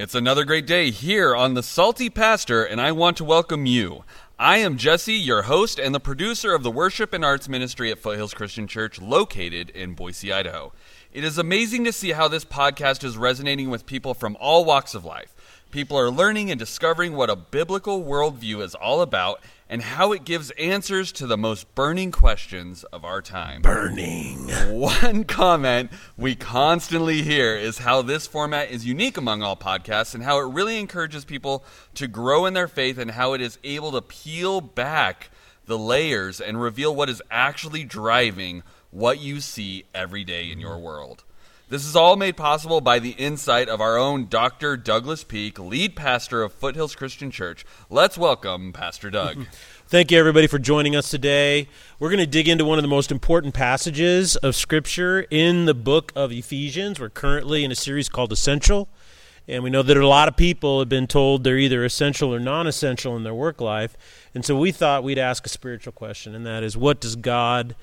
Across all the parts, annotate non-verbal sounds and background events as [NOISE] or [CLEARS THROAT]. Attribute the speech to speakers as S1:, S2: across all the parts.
S1: It's another great day here on The Salty Pastor, and I want to welcome you. I am Jesse, your host and the producer of the Worship and Arts Ministry at Foothills Christian Church, located in Boise, Idaho. It is amazing to see how this podcast is resonating with people from all walks of life. People are learning and discovering what a biblical worldview is all about and how it gives answers to the most burning questions of our time.
S2: Burning.
S1: One comment we constantly hear is how this format is unique among all podcasts and how it really encourages people to grow in their faith and how it is able to peel back the layers and reveal what is actually driving what you see every day in your world. This is all made possible by the insight of our own Dr. Douglas Peak, lead pastor of Foothills Christian Church. Let's welcome Pastor Doug. [LAUGHS]
S2: Thank you, everybody, for joining us today. We're going to dig into one of the most important passages of Scripture in the book of Ephesians. We're currently in a series called Essential. And we know that a lot of people have been told they're either essential or non essential in their work life. And so we thought we'd ask a spiritual question, and that is what does God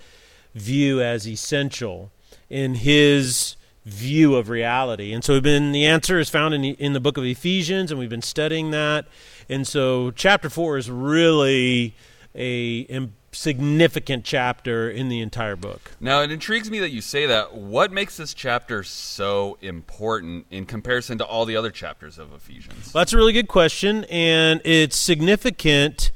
S2: view as essential in His view of reality. And so we've been the answer is found in the, in the book of Ephesians and we've been studying that. And so chapter 4 is really a, significant chapter in the entire book.
S1: Now, it intrigues me that you say that. What makes this chapter so important in comparison to all the other chapters of Ephesians?
S2: Well, that's a really good question, and it's significant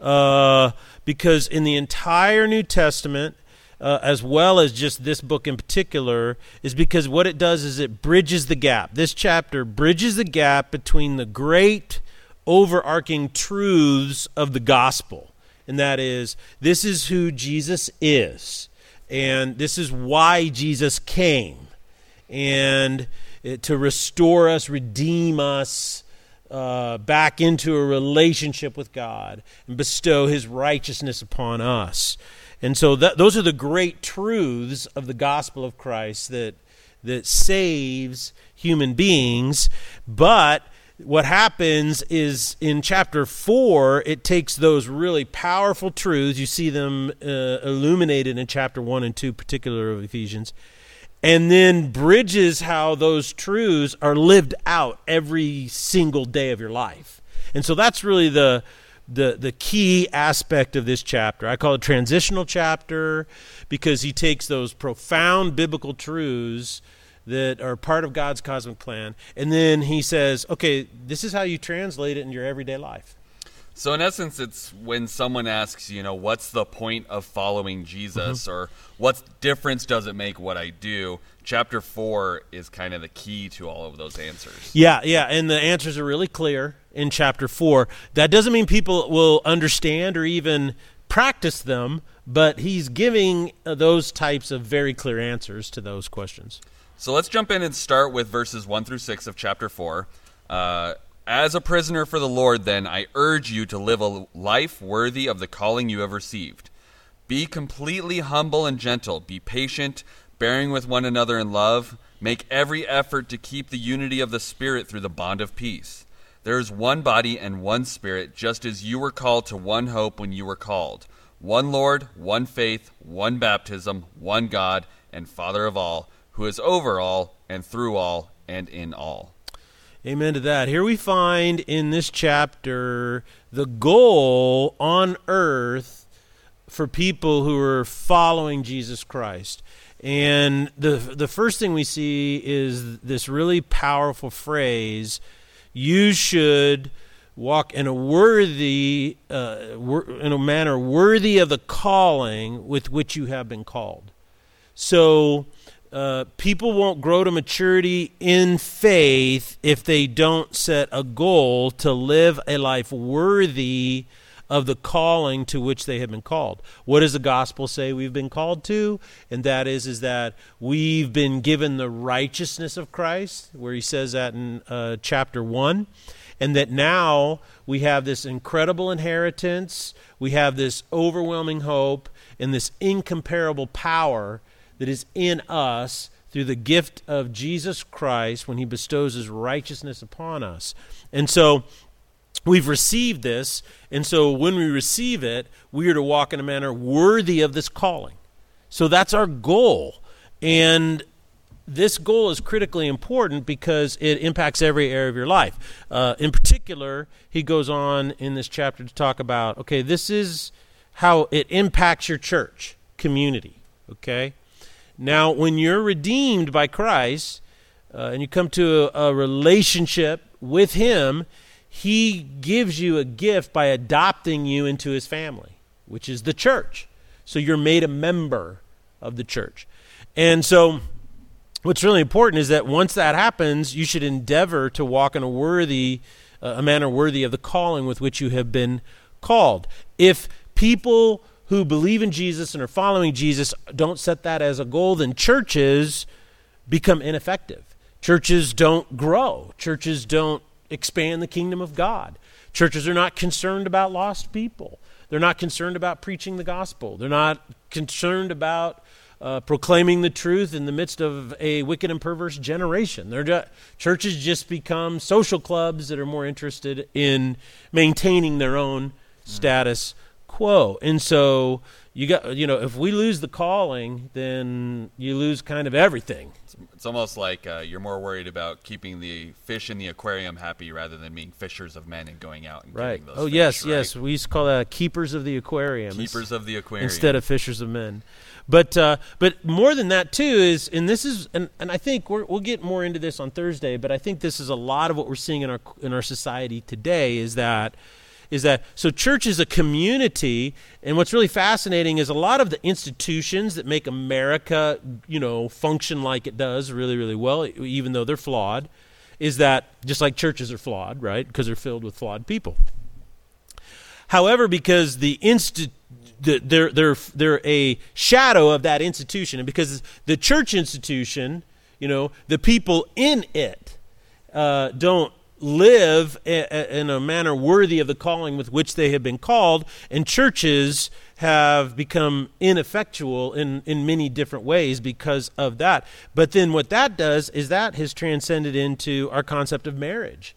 S2: uh, because in the entire New Testament, uh, as well as just this book in particular, is because what it does is it bridges the gap. This chapter bridges the gap between the great overarching truths of the gospel. And that is, this is who Jesus is, and this is why Jesus came, and to restore us, redeem us. Uh, back into a relationship with God and bestow His righteousness upon us. And so that, those are the great truths of the gospel of Christ that that saves human beings, but what happens is in chapter 4 it takes those really powerful truths. You see them uh, illuminated in chapter 1 and 2 particular of ephesians and then bridges how those truths are lived out every single day of your life. And so that's really the the the key aspect of this chapter. I call it transitional chapter because he takes those profound biblical truths that are part of God's cosmic plan and then he says, "Okay, this is how you translate it in your everyday life."
S1: So, in essence, it's when someone asks, you know, what's the point of following Jesus, mm-hmm. or what difference does it make what I do? Chapter four is kind of the key to all of those answers.
S2: Yeah, yeah, and the answers are really clear in chapter four. That doesn't mean people will understand or even practice them, but he's giving uh, those types of very clear answers to those questions.
S1: So, let's jump in and start with verses one through six of chapter four. Uh, as a prisoner for the Lord, then, I urge you to live a life worthy of the calling you have received. Be completely humble and gentle. Be patient, bearing with one another in love. Make every effort to keep the unity of the Spirit through the bond of peace. There is one body and one Spirit, just as you were called to one hope when you were called. One Lord, one faith, one baptism, one God, and Father of all, who is over all, and through all, and in all.
S2: Amen to that. Here we find in this chapter the goal on earth for people who are following Jesus Christ. And the the first thing we see is this really powerful phrase, you should walk in a worthy uh, in a manner worthy of the calling with which you have been called. So uh, people won't grow to maturity in faith if they don't set a goal to live a life worthy of the calling to which they have been called. What does the gospel say we've been called to? And that is is that we've been given the righteousness of Christ, where he says that in uh, chapter 1, and that now we have this incredible inheritance, we have this overwhelming hope and this incomparable power that is in us through the gift of Jesus Christ when he bestows his righteousness upon us. And so we've received this, and so when we receive it, we are to walk in a manner worthy of this calling. So that's our goal. And this goal is critically important because it impacts every area of your life. Uh, in particular, he goes on in this chapter to talk about okay, this is how it impacts your church community. Okay? Now, when you're redeemed by Christ uh, and you come to a, a relationship with Him, He gives you a gift by adopting you into His family, which is the church. So you're made a member of the church. And so what's really important is that once that happens, you should endeavor to walk in a worthy, uh, a manner worthy of the calling with which you have been called. If people who believe in Jesus and are following Jesus don't set that as a goal, then churches become ineffective. Churches don't grow. Churches don't expand the kingdom of God. Churches are not concerned about lost people. They're not concerned about preaching the gospel. They're not concerned about uh, proclaiming the truth in the midst of a wicked and perverse generation. They're just, churches just become social clubs that are more interested in maintaining their own status quo. And so you got you know if we lose the calling, then you lose kind of everything.
S1: It's almost like uh, you're more worried about keeping the fish in the aquarium happy rather than being fishers of men and going out and
S2: right.
S1: those.
S2: Oh
S1: fish,
S2: yes,
S1: right?
S2: yes. We used to call that keepers of the aquarium.
S1: Keepers of the aquarium
S2: instead of fishers of men. But uh, but more than that too is and this is and, and I think we will get more into this on Thursday. But I think this is a lot of what we're seeing in our in our society today is that is that so church is a community and what's really fascinating is a lot of the institutions that make america you know function like it does really really well even though they're flawed is that just like churches are flawed right because they're filled with flawed people. However because the insti- they're, they're, they're a shadow of that institution and because the church institution you know the people in it uh, don't live in a manner worthy of the calling with which they have been called, and churches have become ineffectual in, in many different ways because of that. But then what that does is that has transcended into our concept of marriage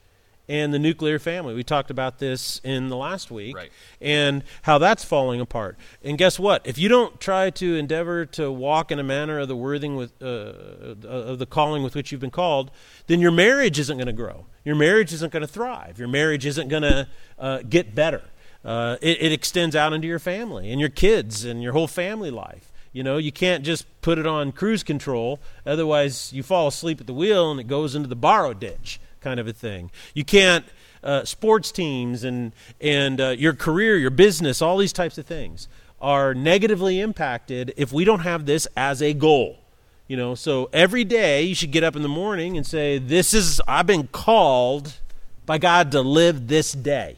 S2: and the nuclear family. We talked about this in the last week
S1: Right.
S2: and how that's falling apart. And guess what? If you don't try to endeavor to walk in a manner of the worthing with uh, of the calling with which you've been called, then your marriage isn't going to grow. Your marriage isn't going to thrive. Your marriage isn't going to uh, get better. Uh, it, it extends out into your family and your kids and your whole family life. You know, you can't just put it on cruise control, otherwise, you fall asleep at the wheel and it goes into the borrow ditch, kind of a thing. You can't, uh, sports teams and, and uh, your career, your business, all these types of things are negatively impacted if we don't have this as a goal. You know, so every day you should get up in the morning and say, This is, I've been called by God to live this day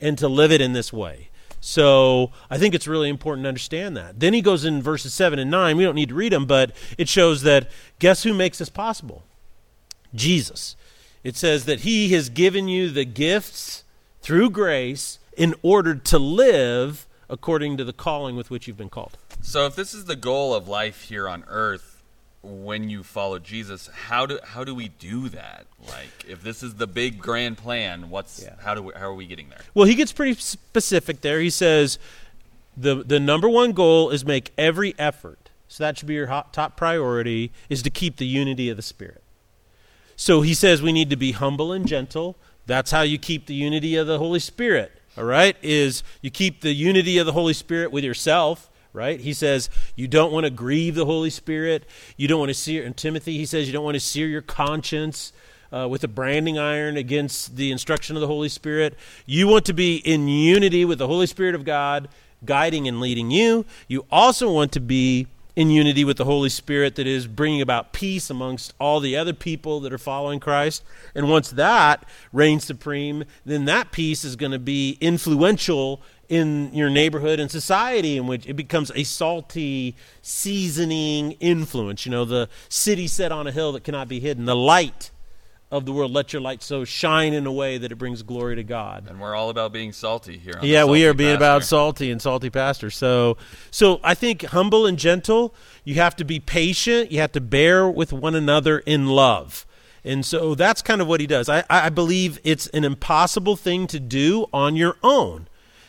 S2: and to live it in this way. So I think it's really important to understand that. Then he goes in verses 7 and 9. We don't need to read them, but it shows that guess who makes this possible? Jesus. It says that he has given you the gifts through grace in order to live according to the calling with which you've been called.
S1: So if this is the goal of life here on earth when you follow Jesus, how do how do we do that? Like if this is the big grand plan, what's
S2: Yeah.
S1: how do we, how are we getting there?
S2: Well, he gets pretty specific there. He says the the number one goal is make every effort. So that should be your hot, top priority is to keep the unity of the spirit. So he says we need to be humble and gentle. That's how you keep the unity of the Holy Spirit. All right? Is you keep the unity of the Holy Spirit with yourself, right? He says you don't want to grieve the Holy Spirit. You don't want to sear in Timothy he says you don't want to sear your conscience uh, with a branding iron against the instruction of the Holy Spirit. You want to be in unity with the Holy Spirit of God, guiding and leading you. You also want to be in unity with the Holy Spirit that is bringing about peace amongst all the other people that are following Christ. And once that reigns supreme, then that peace is going to be influential in your neighborhood and society in which it becomes a salty seasoning influence you know the city set on a hill that cannot be hidden the light of the world let your light so shine in a way that it brings glory to god
S1: And we're all about being salty here.
S2: Yeah, we are being about salty and salty pastor. So, so I think humble and gentle. You have to be patient. You have to bear with one another in love. And so that's kind of what he does. I, I believe it's an impossible thing to do on your own.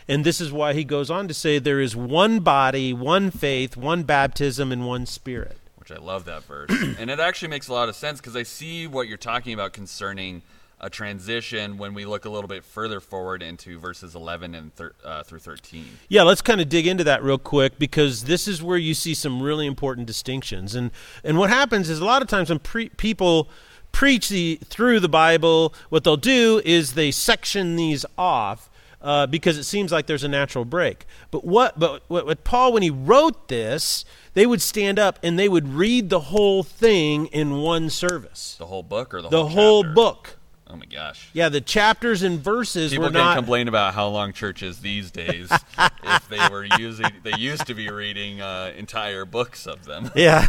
S2: And this is why he goes on to say there is one body, one faith, one baptism, and one spirit.
S1: Which I love that verse. [CLEARS THROAT] and it actually makes a lot of sense because I see what you're talking about concerning a transition when we look a little bit further forward into verses 11 and thir- uh, through 13.
S2: Yeah, let's kind of dig into that real quick because this is where you see some really important distinctions. And and what happens is a lot of times when pre- people preach the through the Bible, what they'll do is they section these off. Uh, because it seems like there's a natural break. But what? But what, what Paul, when he wrote this, they would stand up and they would read the whole thing in one service.
S1: The whole book or the,
S2: The
S1: whole
S2: whole book.
S1: Oh my gosh.
S2: Yeah, the chapters and verses
S1: People
S2: were
S1: can
S2: not.
S1: complain about how long church is these days [LAUGHS] if they were using they used to be reading uh, entire books of them.
S2: Yeah.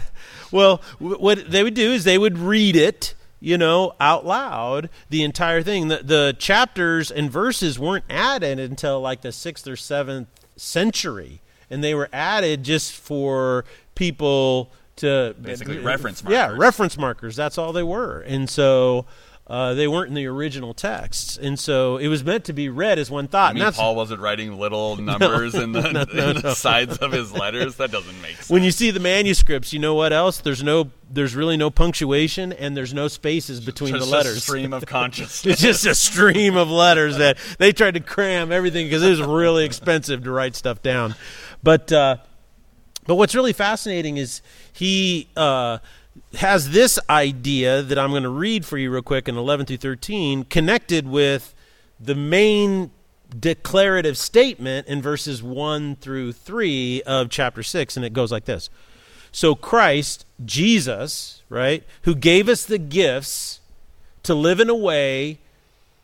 S2: Well, w- what they would do is they would read it, you know, out loud, the entire thing. The, the chapters and verses weren't added until like the sixth or seventh century, and they were added just for people to
S1: Basically reference markers.
S2: Yeah, reference markers. That's all they were, and so. Uh, they weren't in the original texts, and so it was meant to be read as one thought.
S1: I mean, Paul wasn't writing little [LAUGHS] numbers in [LAUGHS] the, in the sides of his letters. That doesn't make sense.
S2: when you see the manuscripts, you know what else? There's no, there's really no punctuation, and there's no spaces between
S1: Just
S2: the letters.
S1: a stream of [LAUGHS] consciousness.
S2: it's just a stream of letters that they tried to cram everything because it was really expensive to write stuff down. But uh, but what's really fascinating is he uh, has this idea that I'm going to read for you real quick in 11 through 13, connected with the main declarative statement in verses 1 through 3 of chapter 6, and it goes like this. So Christ, Jesus, right, who gave us the gifts to live in a way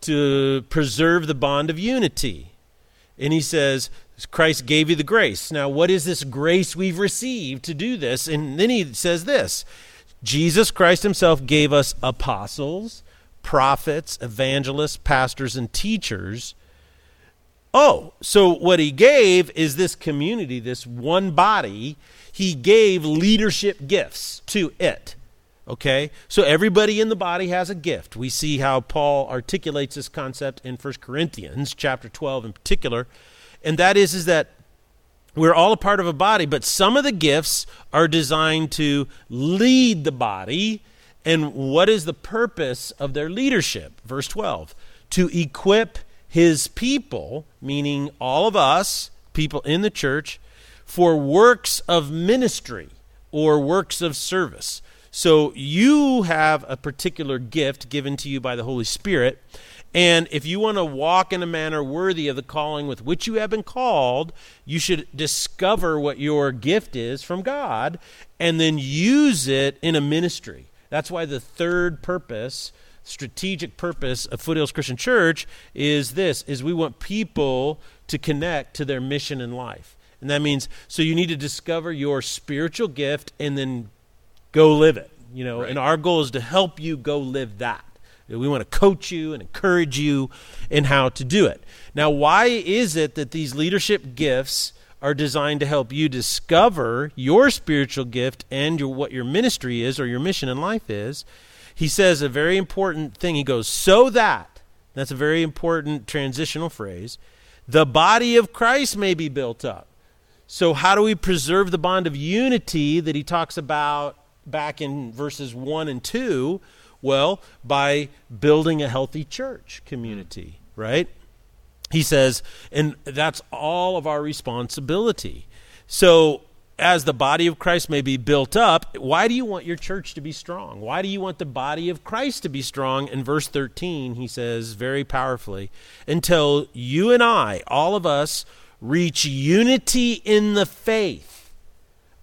S2: to preserve the bond of unity. And he says, Christ gave you the grace. Now, what is this grace we've received to do this? And then he says this Jesus Christ himself gave us apostles, prophets, evangelists, pastors, and teachers. Oh, so what he gave is this community, this one body. He gave leadership gifts to it. Okay? So everybody in the body has a gift. We see how Paul articulates this concept in 1 Corinthians chapter 12 in particular. And that is is that we're all a part of a body, but some of the gifts are designed to lead the body. And what is the purpose of their leadership? Verse 12 to equip his people, meaning all of us, people in the church, for works of ministry or works of service. So you have a particular gift given to you by the Holy Spirit. And if you want to walk in a manner worthy of the calling with which you have been called, you should discover what your gift is from God and then use it in a ministry. That's why the third purpose, strategic purpose of Foothills Christian Church is this is we want people to connect to their mission in life. And that means so you need to discover your spiritual gift and then go live it. You know,
S1: Right.
S2: and our goal is to help you go live that. We want to coach you and encourage you in how to do it. Now, why is it that these leadership gifts are designed to help you discover your spiritual gift and your, what your ministry is or your mission in life is? He says a very important thing. He goes, so that, that's a very important transitional phrase, the body of Christ may be built up. So, how do we preserve the bond of unity that he talks about back in verses 1 and 2? Well, by building a healthy church community, right? He says, and that's all of our responsibility. So, as the body of Christ may be built up, why do you want your church to be strong? Why do you want the body of Christ to be strong? In verse 13, he says very powerfully, until you and I, all of us, reach unity in the faith.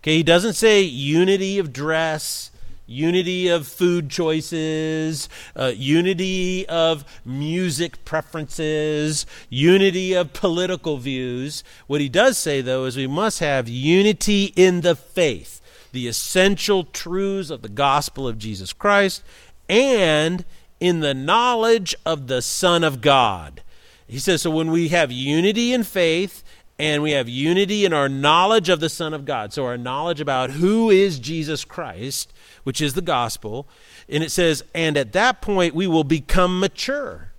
S2: Okay, he doesn't say unity of dress, unity of food choices, uh, unity of music preferences, unity of political views. What he does say, though, is we must have unity in the faith, the essential truths of the gospel of Jesus Christ, and in the knowledge of the Son of God. He says, so when we have unity in faith, and we have unity in our knowledge of the Son of God. So, our knowledge about who is Jesus Christ, which is the gospel. And it says, and at that point, we will become mature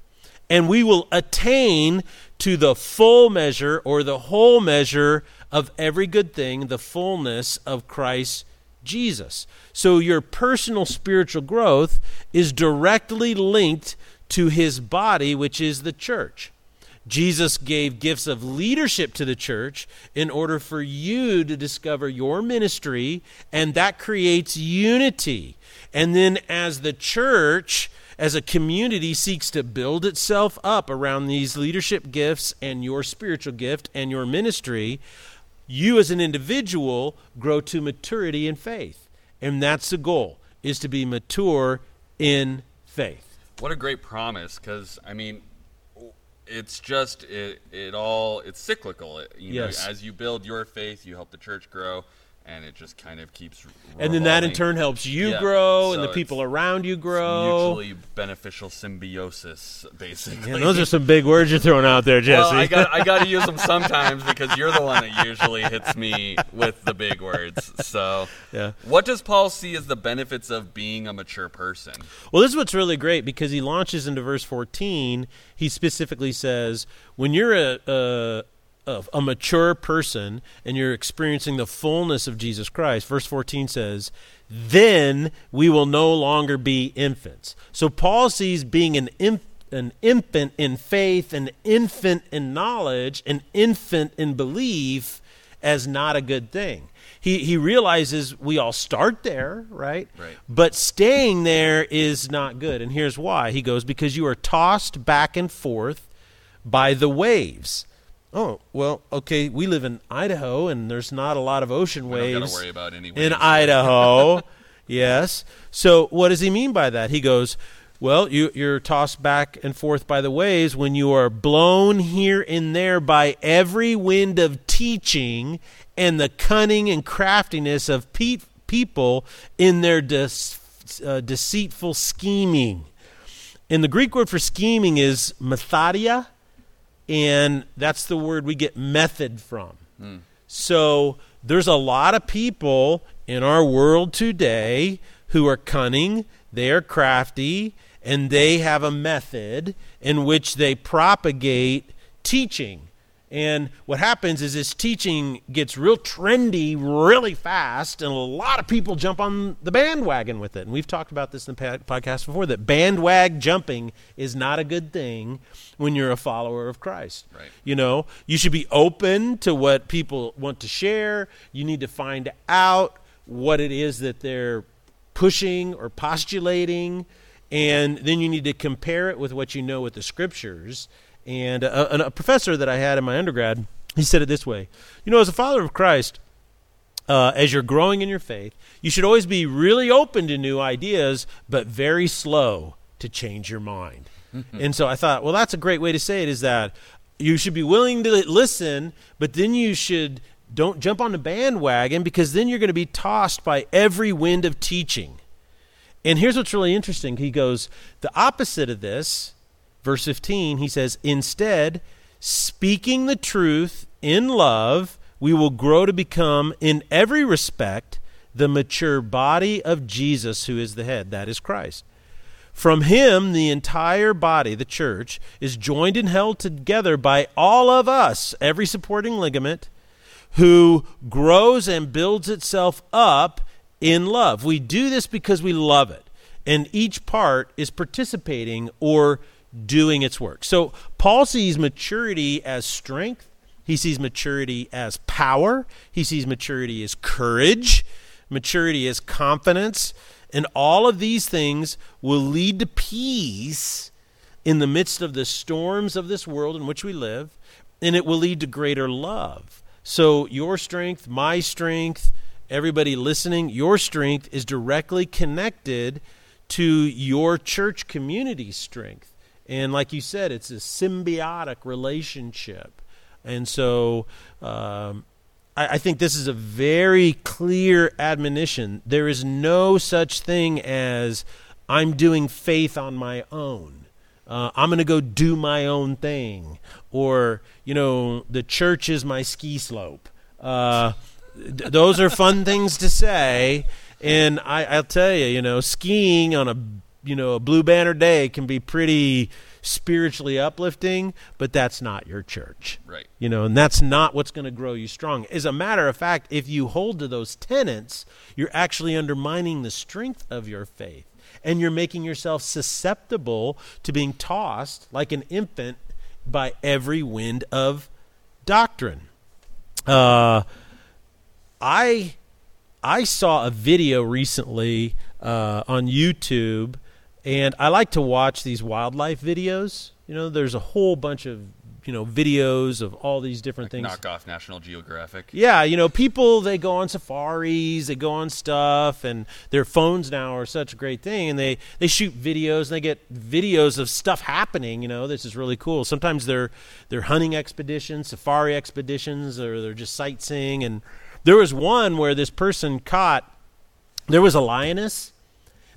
S2: and we will attain to the full measure or the whole measure of every good thing, the fullness of Christ Jesus. So your personal spiritual growth is directly linked to his body, which is the church. Jesus gave gifts of leadership to the church in order for you to discover your ministry, and that creates unity. And then, as the church, as a community, seeks to build itself up around these leadership gifts and your spiritual gift and your ministry, you as an individual grow to maturity in faith. And that's the goal, is to be mature in faith.
S1: What a great promise, because, I mean, it's just it it all it's cyclical. It, you
S2: Yes.
S1: know, as you build your faith, you help the church grow, and it just kind of keeps.
S2: And then that in turn helps you
S1: Yeah,
S2: grow and the people around you grow.
S1: mutually beneficial symbiosis, basically.
S2: Man, those are some big words you're throwing out there, Jesse.
S1: well, I got I got to [LAUGHS] use them sometimes because you're the one that usually hits me with the big words. So,
S2: Yeah.
S1: what does Paul see as the benefits of being a mature person?
S2: Well, this is what's really great because he launches into verse 14. He specifically says, when you're a, a, a, a mature person and you're experiencing the fullness of Jesus Christ, verse 14 says, then we will no longer be infants. So Paul sees being an infant. An infant in faith, an infant in knowledge, an infant in belief as not a good thing. He, he realizes we all start there, right?
S1: Right.
S2: But staying there is not good. And here's why. He goes, Because you are tossed back and forth by the waves. Oh, well, okay, we live in Idaho and there's not a lot of ocean
S1: We don't
S2: waves
S1: worry about any
S2: in. Idaho. [LAUGHS] yes. So what does he mean by that? He goes, well, you, you're tossed back and forth by the waves when you are blown here and there by every wind of teaching and the cunning and craftiness of pe- people in their dis- uh, deceitful scheming. And the Greek word for scheming is methodia, and that's the word we get method from. So there's a lot of people in our world today who are cunning, they are crafty, and they have a method in which they propagate teaching. And what happens is this teaching gets real trendy really fast, and a lot of people jump on the bandwagon with it. And we've talked about this in the podcast before that bandwagon jumping is not a good thing when you're a follower of Christ.
S1: Right.
S2: You know, you should be open to what people want to share. You need to find out what it is that they're pushing or postulating, and then you need to compare it with what you know with the scriptures. And a, a professor that I had in my undergrad, he said it this way You know, as a follower of Christ, uh, as you're growing in your faith, you should always be really open to new ideas, but very slow to change your mind. [LAUGHS] and so I thought, well, that's a great way to say it is that you should be willing to listen, but then you should don't jump on the bandwagon because then you're going to be tossed by every wind of teaching. And here's what's really interesting. He goes, the opposite of this, verse 15, he says, instead, speaking the truth in love, we will grow to become, in every respect, the mature body of Jesus, who is the head, that is Christ. From him, the entire body, the church, is joined and held together by all of us, every supporting ligament, who grows and builds itself up in love. We do this because we love it, and each part is participating or doing its work. So Paul sees maturity as strength, he sees maturity as power, he sees maturity as courage, maturity as confidence, and all of these things will lead to peace in the midst of the storms of this world in which we live, and it will lead to greater love. So, your strength, my strength, everybody listening, your strength is directly connected to your church community strength. And like you said, it's a symbiotic relationship. And so, um, I, I think this is a very clear admonition. There is no such thing as I'm doing faith on my own. Uh, I'm going to go do my own thing, or you know, the church is my ski slope. Uh, th- those are fun things to say, and I, I'll tell you, you know, skiing on a you know a blue banner day can be pretty spiritually uplifting, but that's not your church.
S1: Right.
S2: You know, and that's not what's going to grow you strong. As a matter of fact, if you hold to those tenets, you're actually undermining the strength of your faith. And you're making yourself susceptible to being tossed like an infant by every wind of doctrine. Uh, I I saw a video recently uh, on YouTube, and I like to watch these wildlife videos. You know, there's a whole bunch of you know videos of all these different things.
S1: Knock off National Geographic.
S2: Yeah, you know, people they go on safaris, they go on stuff, and their phones now are such a great thing, and they they shoot videos, and they get videos of stuff happening. You know, this is really cool. Sometimes they're they're hunting expeditions, safari expeditions, or they're just sightseeing. And there was one where this person caught there was a lioness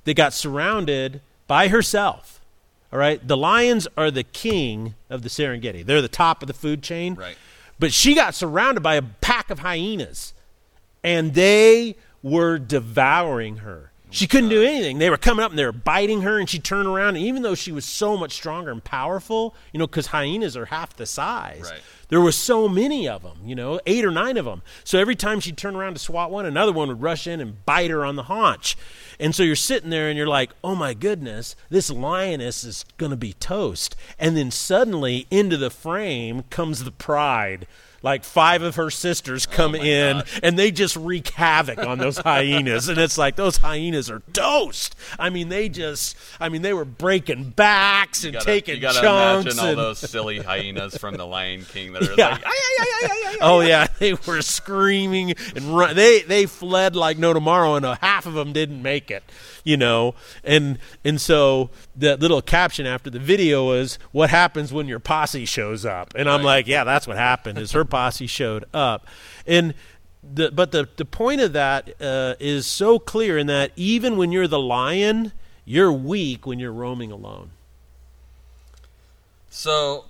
S2: that got surrounded by herself. All right, the lions are the king of the Serengeti. They're the top of the food chain.
S1: Right.
S2: But she got surrounded by a pack of hyenas, and they were devouring her. She couldn't do anything. They were coming up and they were biting her, and she turned around. And even though she was so much stronger and powerful, you know, because hyenas are half the size,
S1: Right.
S2: there were so many of them, you know, eight or nine of them. So every time she'd turn around to swat one, another one would rush in and bite her on the haunch. And so you're sitting there and you're like, oh my goodness, this lioness is going to be toast. And then suddenly into the frame comes the pride. Like five of her sisters come
S1: my
S2: in
S1: gosh.
S2: and they just wreak havoc on those hyenas. And it's like those hyenas are toast. I mean, they just, I mean, they were breaking backs and
S1: gotta,
S2: taking
S1: you gotta
S2: chunks.
S1: imagine all
S2: and-
S1: those silly hyenas from the Lion King that are [LAUGHS]
S2: Yeah.
S1: like, "Ay, ay, ay, ay, ay, ay,
S2: Oh yeah, [LAUGHS] they were screaming and run. They they fled like no tomorrow, and uh, half of them didn't make it. You know, and and so the little caption after the video was, "What happens when your posse shows up?" And I'm
S1: Right.
S2: like, "Yeah, that's what happened. Is her posse showed up?" And the but the the point of that uh, is so clear in that even when you're the lion, you're weak when you're roaming alone.
S1: So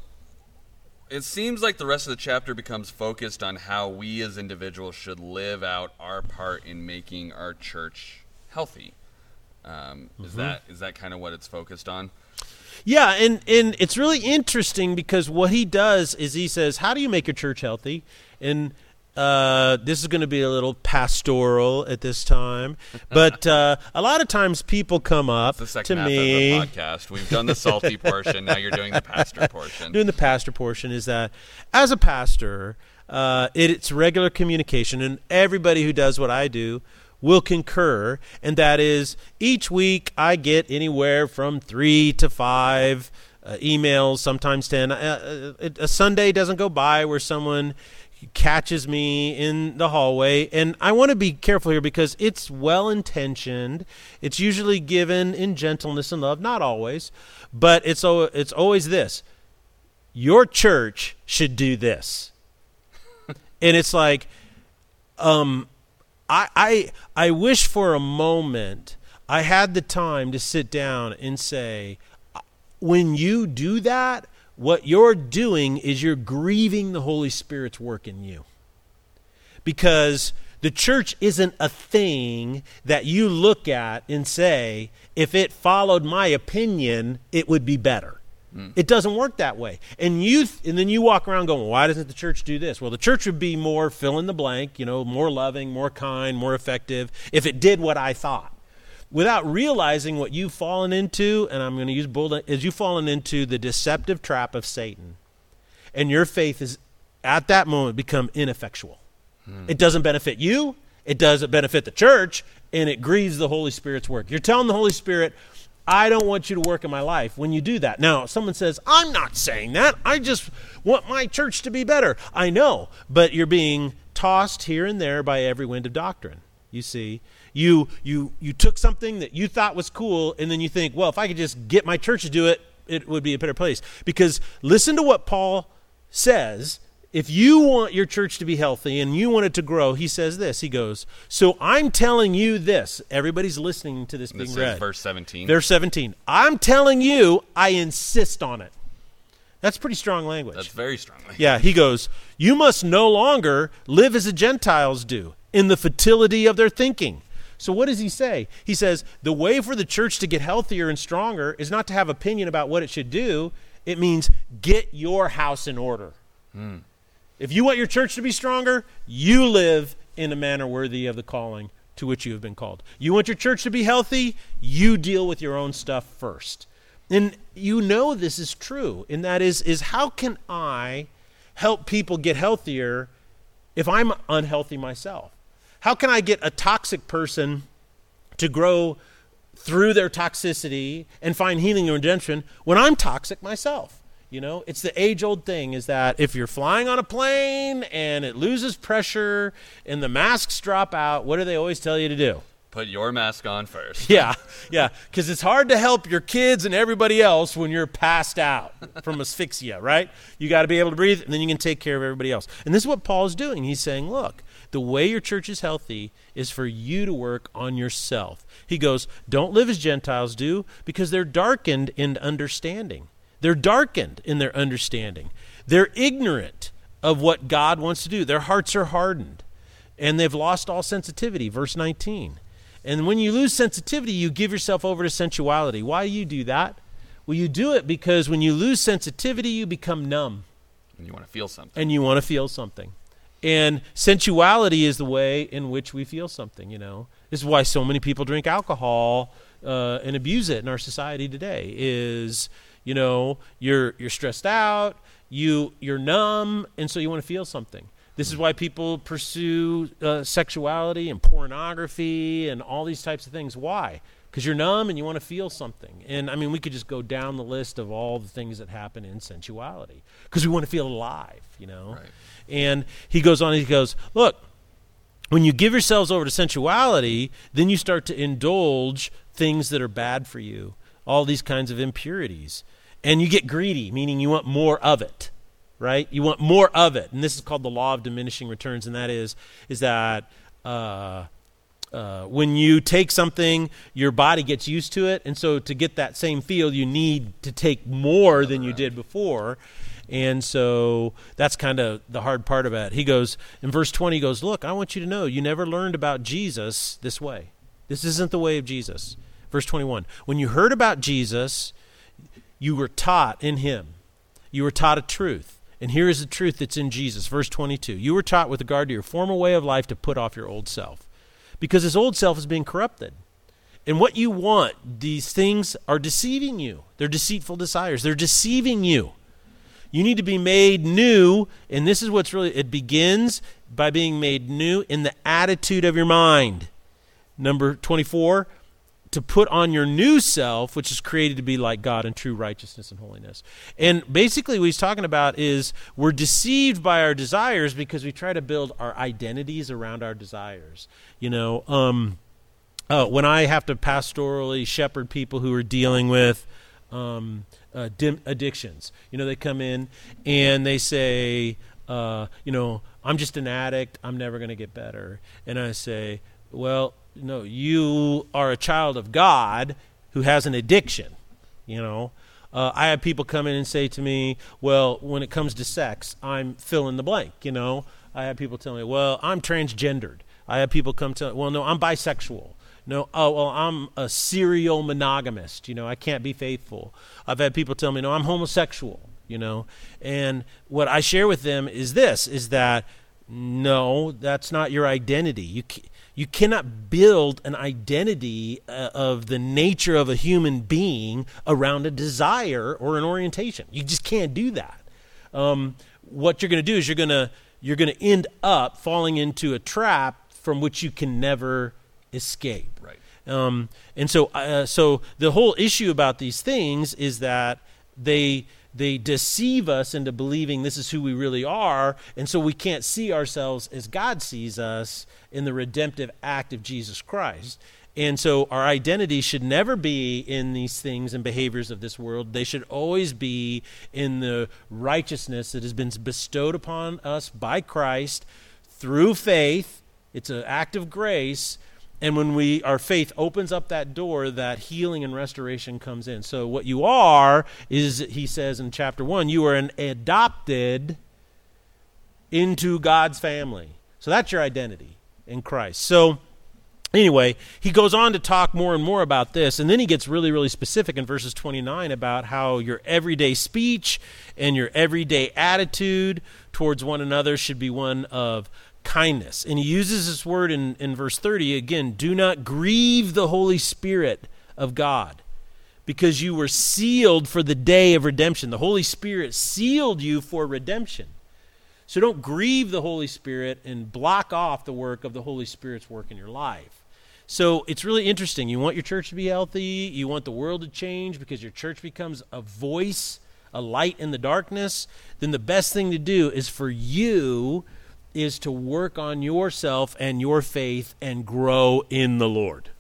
S1: it seems like the rest of the chapter becomes focused on how we as individuals should live out our part in making our church healthy. Um, Is that is that kind of what it's focused on?
S2: Yeah, and and it's really interesting because what he does is he says, "How do you make your church healthy?" And uh, this is going to be a little pastoral at this time, but [LAUGHS] uh, a lot of times people come up
S1: The second
S2: to
S1: half
S2: me.
S1: of the podcast, we've done the salty [LAUGHS] portion. Now you're doing the pastor portion.
S2: doing the pastor portion is that as a pastor, uh, it, it's regular communication, and everybody who does what I do will concur, and that is each week I get anywhere from three to five uh, emails, sometimes ten. Uh, uh, a Sunday doesn't go by where someone catches me in the hallway and I want to be careful here because it's well intentioned it's usually given in gentleness and love not always but it's al- it's always this your church should do this [LAUGHS] and it's like um I, I I wish for a moment I had the time to sit down and say when you do that what you're doing is you're grieving the Holy Spirit's work in you because the church isn't a thing that you look at and say, if it followed my opinion, it would be better. Mm. It doesn't work that way. And you th- and then you walk around going, why doesn't the church do this? Well, the church would be more fill in the blank, you know, more loving, more kind, more effective if it did what I thought. Without realizing what you've fallen into, and I'm going to use bold, is you've fallen into the deceptive trap of Satan. And your faith is at that moment become ineffectual. Hmm. It doesn't benefit you, it doesn't benefit the church, and it grieves the Holy Spirit's work. You're telling the Holy Spirit, I don't want you to work in my life when you do that. Now, someone says, I'm not saying that. I just want my church to be better. I know, but you're being tossed here and there by every wind of doctrine. You see, you you you took something that you thought was cool and then you think, well, if I could just get my church to do it, it would be a better place. Because listen to what Paul says if you want your church to be healthy and you want it to grow, he says this. He goes, So I'm telling you this. Everybody's listening to this
S1: This
S2: being
S1: is
S2: read.
S1: verse 17.
S2: Verse 17. I'm telling you, I insist on it. That's pretty strong language.
S1: That's very strongly.
S2: Yeah, he goes, You must no longer live as the Gentiles do, in the fertility of their thinking. So, what does he say? He says, The way for the church to get healthier and stronger is not to have opinion about what it should do, It means get your house in order. Hmm. If you want your church to be stronger, you live in a manner worthy of the calling to which you have been called. You want your church to be healthy, you deal with your own stuff first. And you know this is true, and that is is how can I help people get healthier if I'm unhealthy myself? How can I get a toxic person to grow through their toxicity and find healing and redemption when I'm toxic myself? You know, it's the age old thing is that if you're flying on a plane and it loses pressure and the masks drop out, what do they always tell you to do?
S1: Put your mask on first.
S2: Yeah, yeah, because it's hard to help your kids and everybody else when you're passed out from asphyxia, right? You got to be able to breathe, and then you can take care of everybody else. And this is what Paul's doing. He's saying, look, the way your church is healthy is for you to work on yourself. He goes, don't live as Gentiles do because they're darkened in understanding. They're darkened in their understanding. They're ignorant of what God wants to do. Their hearts are hardened and they've lost all sensitivity. Verse 19. And when you lose sensitivity, you give yourself over to sensuality. Why do you do that? Well, you do it because when you lose sensitivity, you become numb
S1: And you want to feel something.
S2: and you want to feel something. And sensuality is the way in which we feel something, you know. This is why so many people drink alcohol uh, and abuse it in our society today is, you know, you're you're stressed out, you you're numb, and so you want to feel something. This is why people pursue uh, sexuality and pornography and all these types of things. Why? Because you're numb and you want to feel something. And I mean, we could just go down the list of all the things that happen in sensuality because we want to feel alive, you know?
S1: Right.
S2: And he goes on, he goes, Look, when you give yourselves over to sensuality, then you start to indulge things that are bad for you, all these kinds of impurities. And you get greedy, meaning you want more of it, right? You want more of it. And this is called the law of diminishing returns, and that is, is that uh, uh, when you take something, your body gets used to it. And so to get that same feel, you need to take more than you did before. And so that's kind of the hard part of it. He goes, in verse 20, he goes, Look, I want you to know you never learned about Jesus this way. This isn't the way of Jesus. Verse 21 When you heard about Jesus, you were taught in him. You were taught a truth. And here is the truth that's in Jesus. Verse 22 You were taught with regard to your former way of life to put off your old self. Because this old self is being corrupted. And what you want, these things are deceiving you. They're deceitful desires. They're deceiving you. You need to be made new, and this is what's really, it begins by being made new in the attitude of your mind. Number 24, to put on your new self, which is created to be like God in true righteousness and holiness. And basically, what he's talking about is we're deceived by our desires because we try to build our identities around our desires. You know, um, uh, when I have to pastorally shepherd people who are dealing with um, uh, addictions, you know, they come in and they say, uh, you know, I'm just an addict. I'm never going to get better. And I say, well, no, you are a child of God who has an addiction. You know, uh, I have people come in and say to me, well, when it comes to sex, I'm fill in the blank. You know, I have people tell me, well, I'm transgendered. I have people come to, well, no, I'm bisexual. No, oh, well, I'm a serial monogamist. You know, I can't be faithful. I've had people tell me, no, I'm homosexual. You know, and what I share with them is this: is that no, that's not your identity. You you cannot build an identity uh, of the nature of a human being around a desire or an orientation. You just can't do that. Um, what you're going to do is you're going to you're going to end up falling into a trap from which you can never escape.
S1: Right.
S2: Um, and so, uh, so the whole issue about these things is that they they deceive us into believing this is who we really are, and so we can't see ourselves as God sees us in the redemptive act of Jesus Christ. And so our identity should never be in these things and behaviors of this world. They should always be in the righteousness that has been bestowed upon us by Christ through faith. It's an act of grace. And when we our faith opens up that door, that healing and restoration comes in. So what you are is he says in chapter 1, you are an adopted into God's family. So that's your identity in Christ. So anyway, he goes on to talk more and more about this, and then he gets really, really specific in verses 29 about how your everyday speech and your everyday attitude towards one another should be one of kindness. And he uses this word in, in verse 30 again do not grieve the Holy Spirit of God. Because you were sealed for the day of redemption. The Holy Spirit sealed you for redemption. So don't grieve the Holy Spirit and block off the work of the Holy Spirit's work in your life. So it's really interesting. You want your church to be healthy, you want the world to change because your church becomes a voice, a light in the darkness, then the best thing to do is for you is to work on yourself and your faith and grow in the Lord.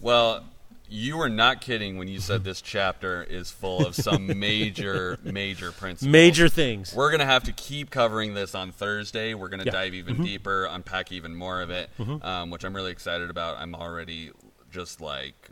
S1: Well, you were not kidding when you said this chapter is full of some [LAUGHS] major, major principles.
S2: Major things.
S1: We're going to have to keep covering this on Thursday. We're going to
S2: Yeah.
S1: dive even
S2: Mm-hmm.
S1: deeper, unpack even more of it, um, which I'm really excited about. I'm already just like,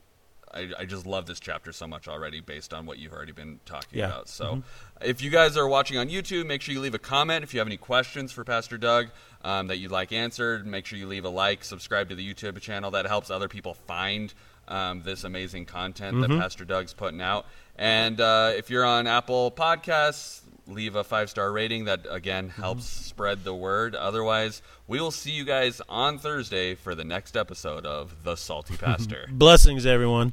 S1: I, I just love this chapter so much already based on what you've already been talking
S2: Yeah. Mm-hmm.
S1: about. So if you guys are watching on YouTube, make sure you leave a comment. If you have any questions for Pastor Doug um, that you'd like answered, make sure you leave a like, subscribe to the YouTube channel. That helps other people find um, this amazing content
S2: Mm-hmm.
S1: that Pastor Doug's putting out. And uh, if you're on Apple Podcasts, leave a five star rating. That again
S2: Mm-hmm.
S1: helps spread the word. Otherwise, we will see you guys on Thursday for the next episode of The Salty [LAUGHS] Pastor.
S2: Blessings, everyone.